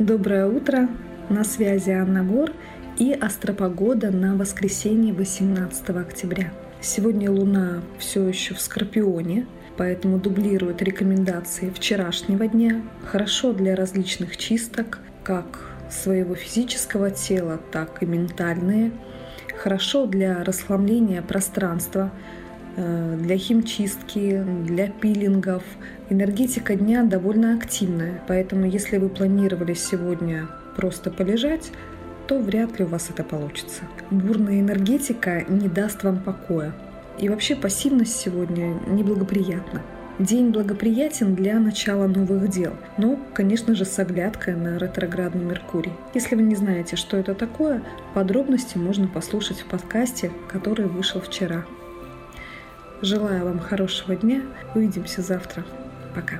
Доброе утро! На связи Анна Гор и астропогода на воскресенье 18 октября. Сегодня Луна все еще в Скорпионе, поэтому дублирует рекомендации вчерашнего дня. Хорошо для различных чисток, как своего физического тела, так и ментальные. Хорошо для расхламления пространства, для химчистки, для пилингов. Энергетика дня довольно активная, поэтому если вы планировали сегодня просто полежать, то вряд ли у вас это получится. Бурная энергетика не даст вам покоя. И вообще пассивность сегодня неблагоприятна. День благоприятен для начала новых дел, но, конечно же, с оглядкой на ретроградный Меркурий. Если вы не знаете, что это такое, подробности можно послушать в подкасте, который вышел вчера. Желаю вам хорошего дня. Увидимся завтра. Пока.